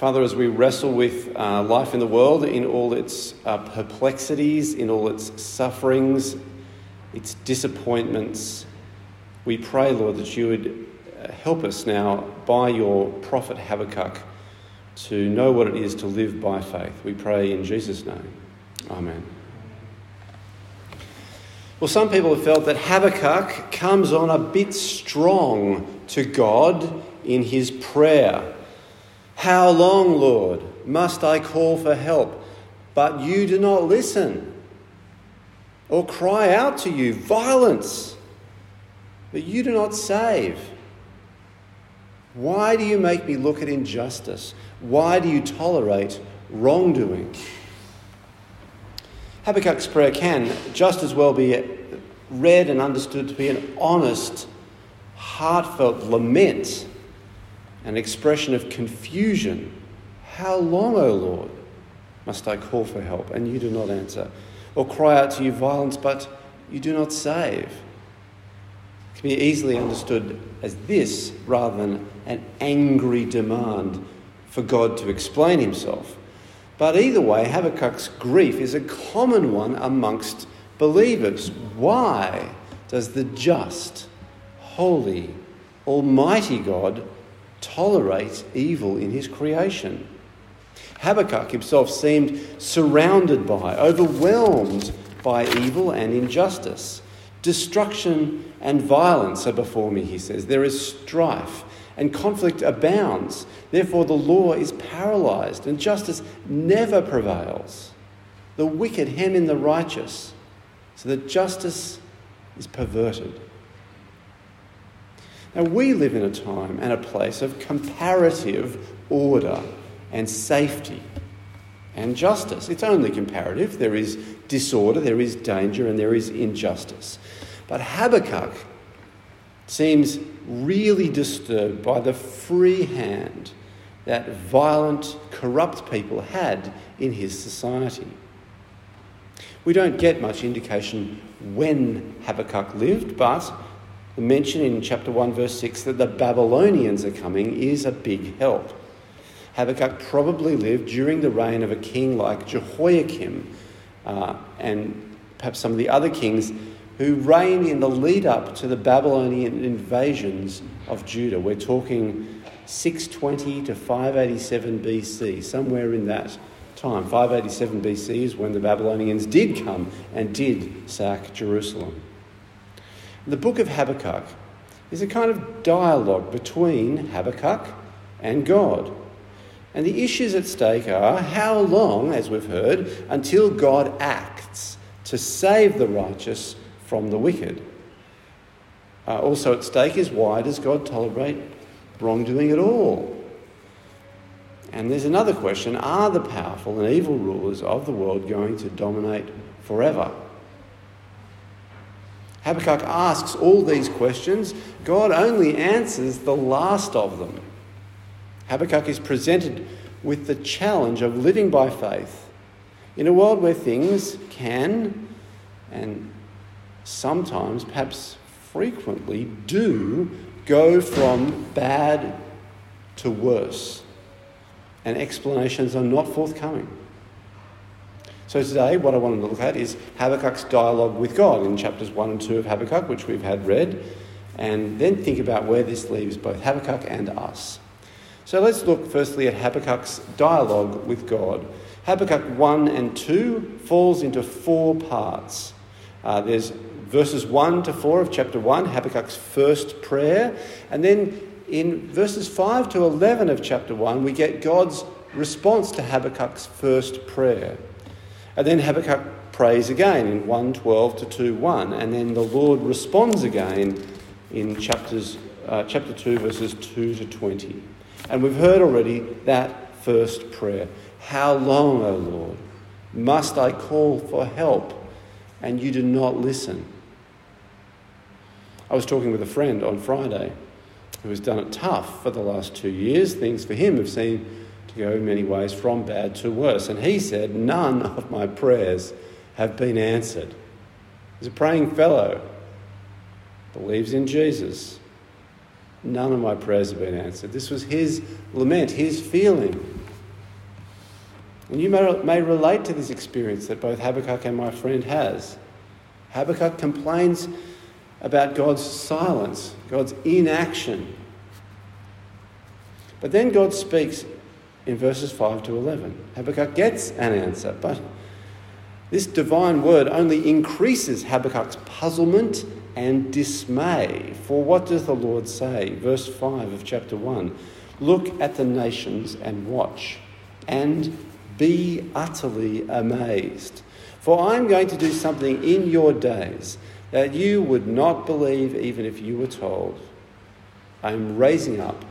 Father, as we wrestle with uh, life in the world in all its uh, perplexities, in all its sufferings, its disappointments, we pray, Lord, that you would uh, help us now by your prophet Habakkuk to know what it is to live by faith. We pray in Jesus' name. Amen. Well, some people have felt that Habakkuk comes on a bit strong to God in his prayer. How long, Lord, must I call for help, but you do not listen? Or cry out to you, violence, but you do not save? Why do you make me look at injustice? Why do you tolerate wrongdoing? Habakkuk's prayer can just as well be read and understood to be an honest, heartfelt lament an expression of confusion. How long, O Lord, must I call for help and you do not answer? Or cry out to you violence, but you do not save? It can be easily understood as this rather than an angry demand for God to explain himself. But either way, Habakkuk's grief is a common one amongst believers. Why does the just, holy, almighty God tolerate evil in his creation. Habakkuk himself seemed surrounded by, overwhelmed by evil and injustice. Destruction and violence are before me, he says. There is strife and conflict abounds. Therefore, the law is paralyzed and justice never prevails. The wicked hem in the righteous, so that justice is perverted. Now, we live in a time and a place of comparative order and safety and justice. It's only comparative. There is disorder, there is danger, and there is injustice. But Habakkuk seems really disturbed by the free hand that violent, corrupt people had in his society. We don't get much indication when Habakkuk lived, but the mention in chapter 1, verse 6 that the Babylonians are coming is a big help. Habakkuk probably lived during the reign of a king like Jehoiakim uh, and perhaps some of the other kings who reigned in the lead up to the Babylonian invasions of Judah. We're talking 620 to 587 BC, somewhere in that time. 587 BC is when the Babylonians did come and did sack Jerusalem. The book of Habakkuk is a kind of dialogue between Habakkuk and God. And the issues at stake are how long, as we've heard, until God acts to save the righteous from the wicked. Uh, also at stake is why does God tolerate wrongdoing at all? And there's another question are the powerful and evil rulers of the world going to dominate forever? Habakkuk asks all these questions. God only answers the last of them. Habakkuk is presented with the challenge of living by faith in a world where things can and sometimes, perhaps frequently, do go from bad to worse, and explanations are not forthcoming. So today, what I want to look at is Habakkuk's dialogue with God in chapters 1 and 2 of Habakkuk, which we've had read, and then think about where this leaves both Habakkuk and us. So let's look firstly at Habakkuk's dialogue with God. Habakkuk 1 and 2 falls into four parts. Uh, there's verses 1 to 4 of chapter 1, Habakkuk's first prayer, and then in verses 5 to 11 of chapter 1, we get God's response to Habakkuk's first prayer. And then Habakkuk prays again in 112 to 2:1, and then the Lord responds again in chapters uh, chapter 2 verses 2 to 20. And we've heard already that first prayer. How long, O Lord, must I call for help and you do not listen? I was talking with a friend on Friday who has done it tough for the last two years. Things for him have seemed to go in many ways from bad to worse. And he said, None of my prayers have been answered. He's a praying fellow, believes in Jesus. None of my prayers have been answered. This was his lament, his feeling. And you may, may relate to this experience that both Habakkuk and my friend has. Habakkuk complains about God's silence, God's inaction. But then God speaks in verses 5 to 11. Habakkuk gets an answer, but this divine word only increases Habakkuk's puzzlement and dismay. For what does the Lord say? Verse 5 of chapter 1 Look at the nations and watch, and be utterly amazed. For I'm going to do something in your days that you would not believe even if you were told. I am raising up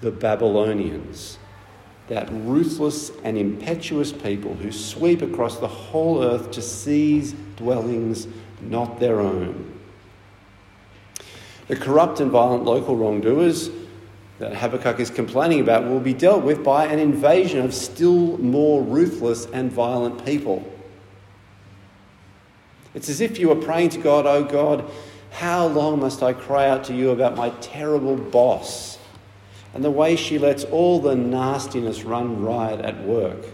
the Babylonians, that ruthless and impetuous people who sweep across the whole earth to seize dwellings not their own. The corrupt and violent local wrongdoers that Habakkuk is complaining about will be dealt with by an invasion of still more ruthless and violent people. It's as if you were praying to God, Oh God, how long must I cry out to you about my terrible boss and the way she lets all the nastiness run riot at work?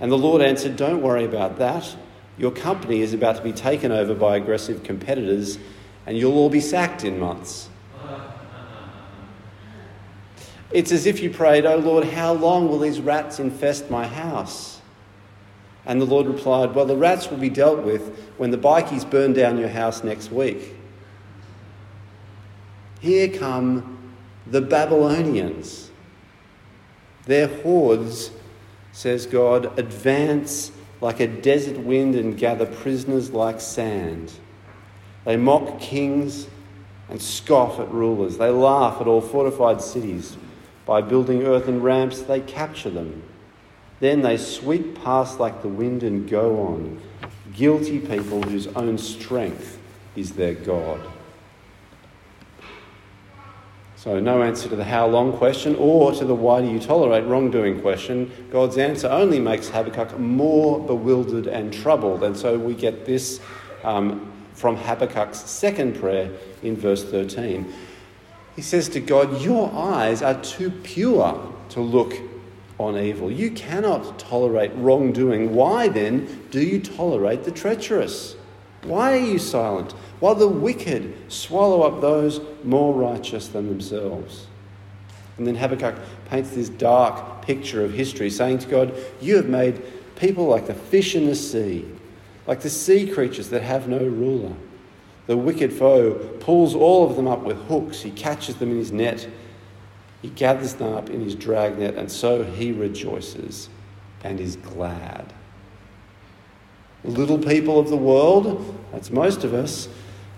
And the Lord answered, Don't worry about that. Your company is about to be taken over by aggressive competitors, and you'll all be sacked in months. It's as if you prayed, Oh Lord, how long will these rats infest my house? And the Lord replied, Well, the rats will be dealt with when the bikies burn down your house next week. Here come the Babylonians. Their hordes, says God, advance like a desert wind and gather prisoners like sand. They mock kings and scoff at rulers. They laugh at all fortified cities. By building earthen ramps, they capture them. Then they sweep past like the wind and go on, guilty people whose own strength is their God. So, no answer to the how long question or to the why do you tolerate wrongdoing question. God's answer only makes Habakkuk more bewildered and troubled. And so we get this um, from Habakkuk's second prayer in verse 13. He says to God, Your eyes are too pure to look on evil. You cannot tolerate wrongdoing. Why then do you tolerate the treacherous? Why are you silent while the wicked swallow up those more righteous than themselves? And then Habakkuk paints this dark picture of history, saying to God, You have made people like the fish in the sea, like the sea creatures that have no ruler. The wicked foe pulls all of them up with hooks, he catches them in his net he gathers them up in his dragnet, and so he rejoices and is glad. Little people of the world, that's most of us,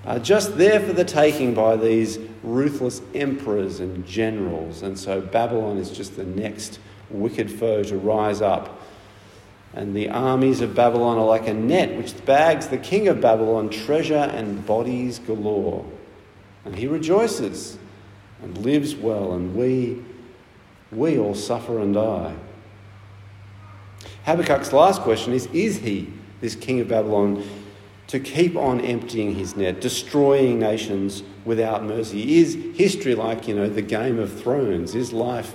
are just there for the taking by these ruthless emperors and generals. And so Babylon is just the next wicked foe to rise up. And the armies of Babylon are like a net which bags the king of Babylon treasure and bodies galore. And he rejoices and lives well, and we, we all suffer and die. Habakkuk's last question is Is he, this king of Babylon, to keep on emptying his net, destroying nations without mercy? Is history like, you know, the Game of Thrones? Is life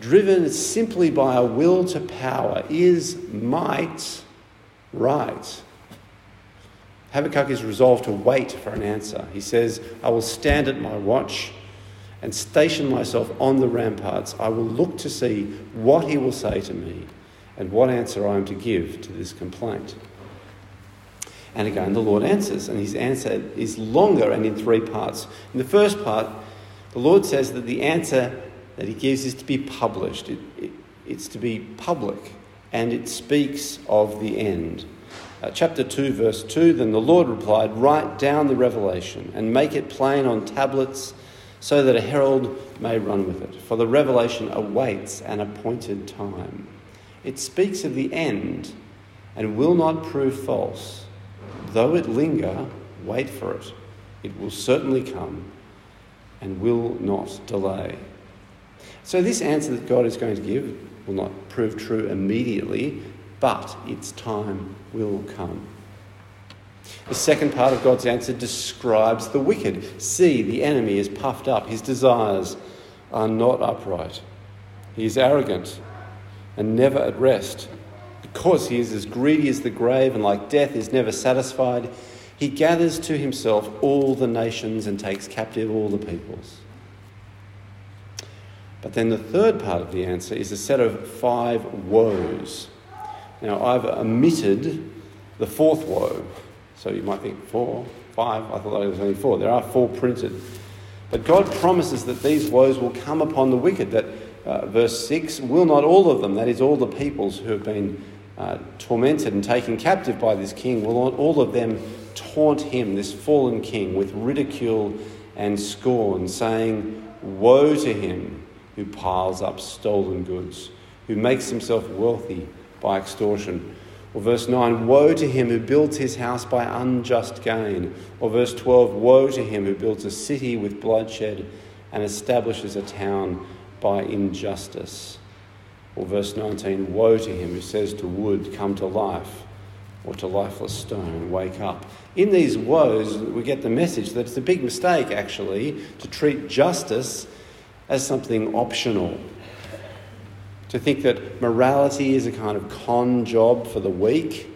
driven simply by a will to power? Is might right? Habakkuk is resolved to wait for an answer. He says, I will stand at my watch and station myself on the ramparts, I will look to see what he will say to me and what answer I am to give to this complaint. And again, the Lord answers, and his answer is longer and in three parts. In the first part, the Lord says that the answer that he gives is to be published, it, it, it's to be public, and it speaks of the end. Uh, chapter 2, verse 2 Then the Lord replied, Write down the revelation and make it plain on tablets so that a herald may run with it. For the revelation awaits an appointed time. It speaks of the end and will not prove false. Though it linger, wait for it. It will certainly come and will not delay. So, this answer that God is going to give will not prove true immediately, but its time will come. The second part of God's answer describes the wicked. See, the enemy is puffed up, his desires are not upright. He is arrogant, and never at rest. Because he is as greedy as the grave and like death is never satisfied, he gathers to himself all the nations and takes captive all the peoples. But then the third part of the answer is a set of five woes. Now, I've omitted the fourth woe. So you might think four, five. I thought there was only four. There are four printed. But God promises that these woes will come upon the wicked. That uh, verse 6 will not all of them, that is, all the peoples who have been uh, tormented and taken captive by this king, will not all of them taunt him, this fallen king, with ridicule and scorn, saying, Woe to him who piles up stolen goods, who makes himself wealthy by extortion. Or verse 9, Woe to him who builds his house by unjust gain. Or verse 12, Woe to him who builds a city with bloodshed and establishes a town by injustice. Or verse 19, Woe to him who says to wood, Come to life, or to lifeless stone, Wake up. In these woes, we get the message that it's a big mistake, actually, to treat justice as something optional. To think that morality is a kind of con job for the weak.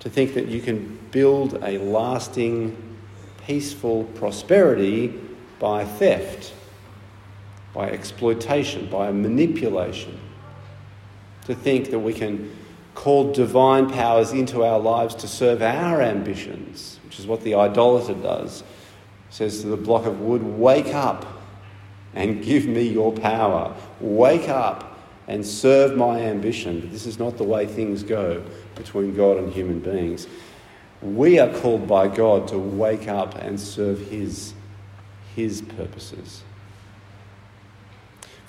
To think that you can build a lasting, peaceful prosperity by theft, by exploitation, by manipulation. To think that we can call divine powers into our lives to serve our ambitions, which is what the idolater does. says to the block of wood, Wake up and give me your power. Wake up and serve my ambition. But this is not the way things go between God and human beings. We are called by God to wake up and serve His, His purposes.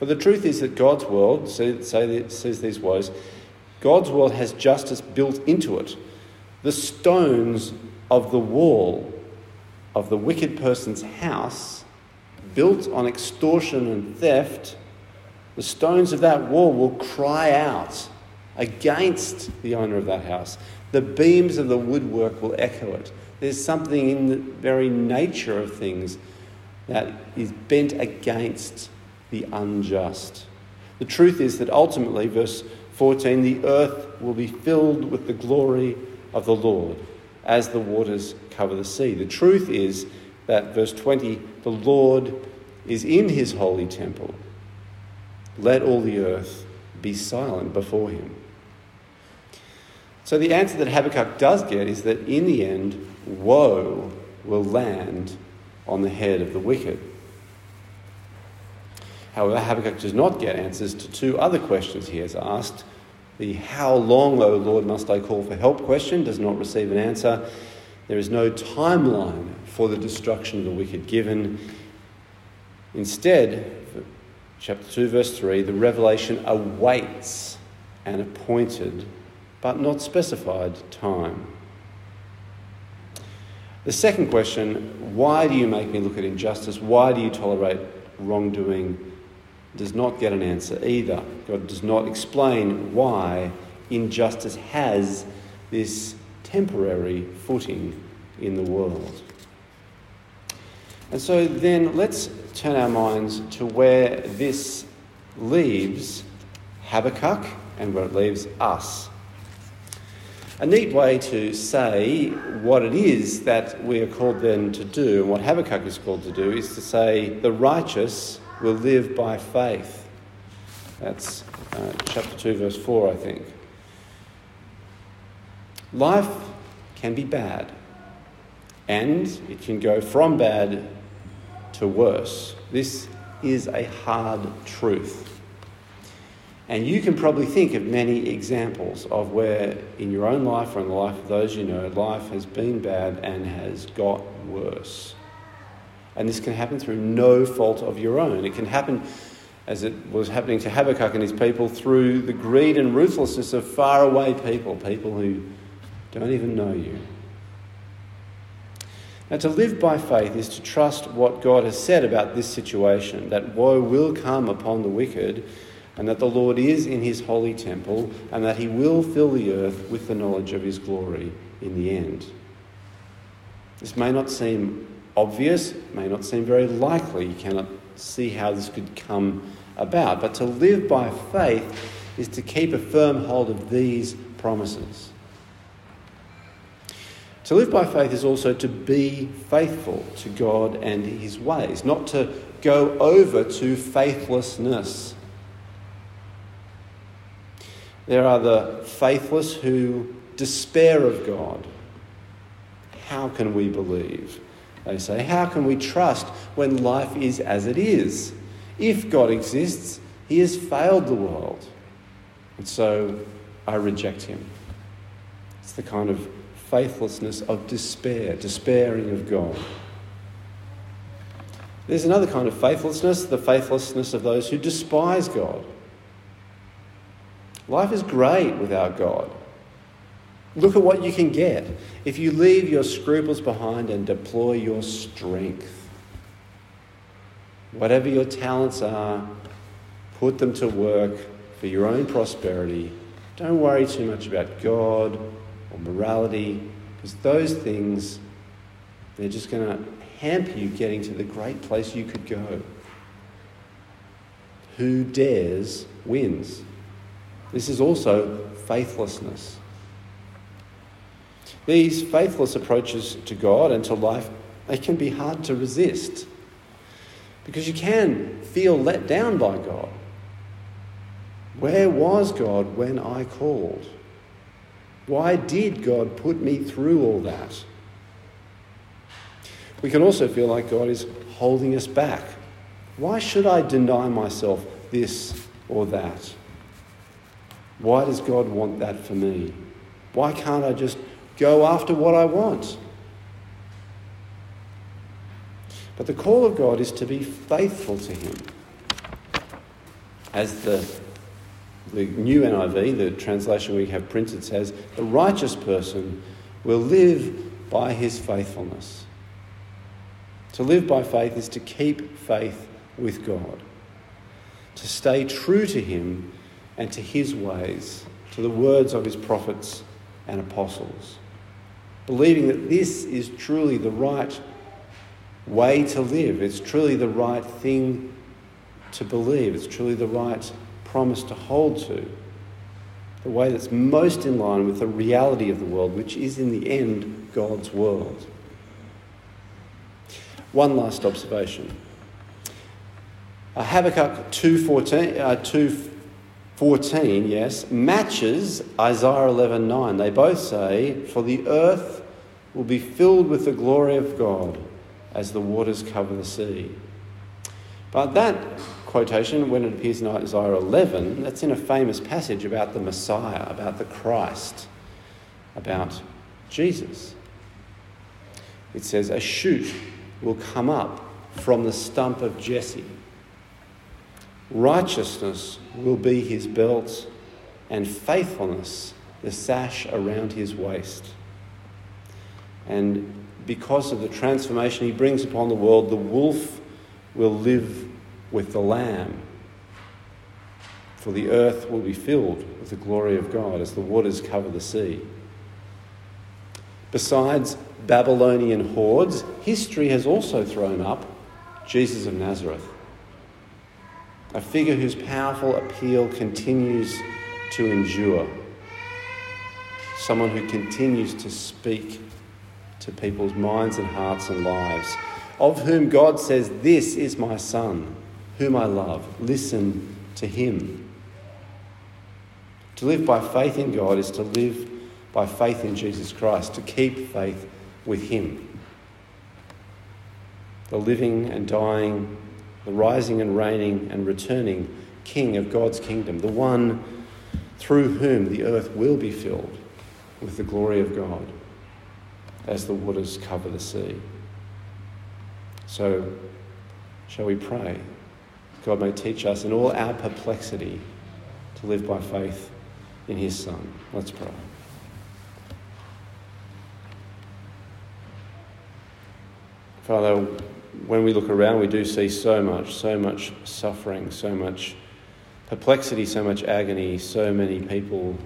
For the truth is that God's world, say, say, says these woes, God's world has justice built into it. The stones of the wall of the wicked person's house built on extortion and theft, the stones of that wall will cry out against the owner of that house. The beams of the woodwork will echo it. There's something in the very nature of things that is bent against the unjust. The truth is that ultimately, verse 14, the earth will be filled with the glory of the Lord as the waters cover the sea. The truth is that, verse 20, the Lord is in his holy temple. Let all the earth be silent before him. So, the answer that Habakkuk does get is that in the end, woe will land on the head of the wicked. However, Habakkuk does not get answers to two other questions he has asked. The how long, O Lord, must I call for help question does not receive an answer. There is no timeline for the destruction of the wicked given. Instead, chapter 2, verse 3, the revelation awaits an appointed but not specified time. The second question, why do you make me look at injustice? Why do you tolerate wrongdoing? Does not get an answer either. God does not explain why injustice has this temporary footing in the world. And so then let's turn our minds to where this leaves Habakkuk and where it leaves us. A neat way to say what it is that we are called then to do, and what Habakkuk is called to do, is to say, the righteous will live by faith. That's uh, chapter 2, verse 4, I think. Life can be bad, and it can go from bad to worse. This is a hard truth. And you can probably think of many examples of where, in your own life or in the life of those you know, life has been bad and has got worse. And this can happen through no fault of your own. It can happen, as it was happening to Habakkuk and his people, through the greed and ruthlessness of faraway people, people who don't even know you. Now, to live by faith is to trust what God has said about this situation that woe will come upon the wicked, and that the Lord is in his holy temple, and that he will fill the earth with the knowledge of his glory in the end. This may not seem obvious, may not seem very likely. You cannot see how this could come about. But to live by faith is to keep a firm hold of these promises. To live by faith is also to be faithful to God and His ways, not to go over to faithlessness. There are the faithless who despair of God. How can we believe? They say, How can we trust when life is as it is? If God exists, He has failed the world. And so I reject Him. It's the kind of faithlessness of despair, despairing of God. There's another kind of faithlessness, the faithlessness of those who despise God. Life is great without God. Look at what you can get if you leave your scruples behind and deploy your strength. Whatever your talents are, put them to work for your own prosperity. Don't worry too much about God or morality, because those things, they're just going to hamper you getting to the great place you could go. Who dares wins. This is also faithlessness. These faithless approaches to God and to life, they can be hard to resist because you can feel let down by God. Where was God when I called? Why did God put me through all that? We can also feel like God is holding us back. Why should I deny myself this or that? Why does God want that for me? Why can't I just go after what I want? But the call of God is to be faithful to Him. As the the new NIV, the translation we have printed, says, The righteous person will live by his faithfulness. To live by faith is to keep faith with God, to stay true to him and to his ways, to the words of his prophets and apostles, believing that this is truly the right way to live, it's truly the right thing to believe, it's truly the right promise to hold to, the way that's most in line with the reality of the world, which is in the end God's world. One last observation. Uh, Habakkuk 2.14, uh, 2.14, yes, matches Isaiah 11.9. They both say, For the earth will be filled with the glory of God as the waters cover the sea. But that quotation, when it appears in Isaiah 11, that's in a famous passage about the Messiah, about the Christ, about Jesus. It says, A shoot will come up from the stump of Jesse. Righteousness will be his belt, and faithfulness the sash around his waist. And because of the transformation he brings upon the world, the wolf will live with the Lamb. For the earth will be filled with the glory of God as the waters cover the sea. Besides Babylonian hordes, history has also thrown up Jesus of Nazareth, a figure whose powerful appeal continues to endure, someone who continues to speak to people's minds and hearts and lives, of whom God says, This is my Son whom I love. Listen to him. To live by faith in God is to live by faith in Jesus Christ, to keep faith with him. The living and dying, the rising and reigning and returning King of God's kingdom, the one through whom the earth will be filled with the glory of God as the waters cover the sea. So, shall we pray? God may teach us in all our perplexity to live by faith in His Son. Let's pray. Father, when we look around, we do see so much, so much suffering, so much perplexity, so much agony, so many people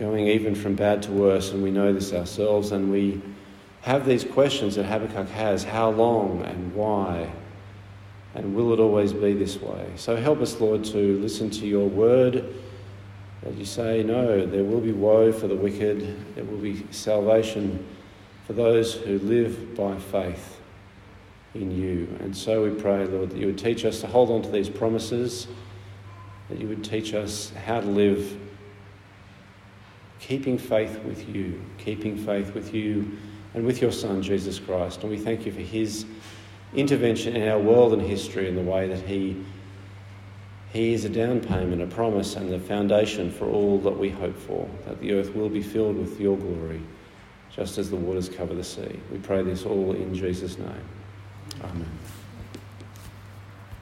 going even from bad to worse, and we know this ourselves, and we have these questions that Habakkuk has how long and why? And will it always be this way? So help us, Lord, to listen to your word. That you say, no, there will be woe for the wicked, there will be salvation for those who live by faith in you. And so we pray, Lord, that you would teach us to hold on to these promises, that you would teach us how to live keeping faith with you, keeping faith with you and with your Son, Jesus Christ. And we thank you for his intervention in our world and history in the way that he, he is a down payment, a promise, and the foundation for all that we hope for, that the earth will be filled with your glory, just as the waters cover the sea. We pray this all in Jesus' name. Amen.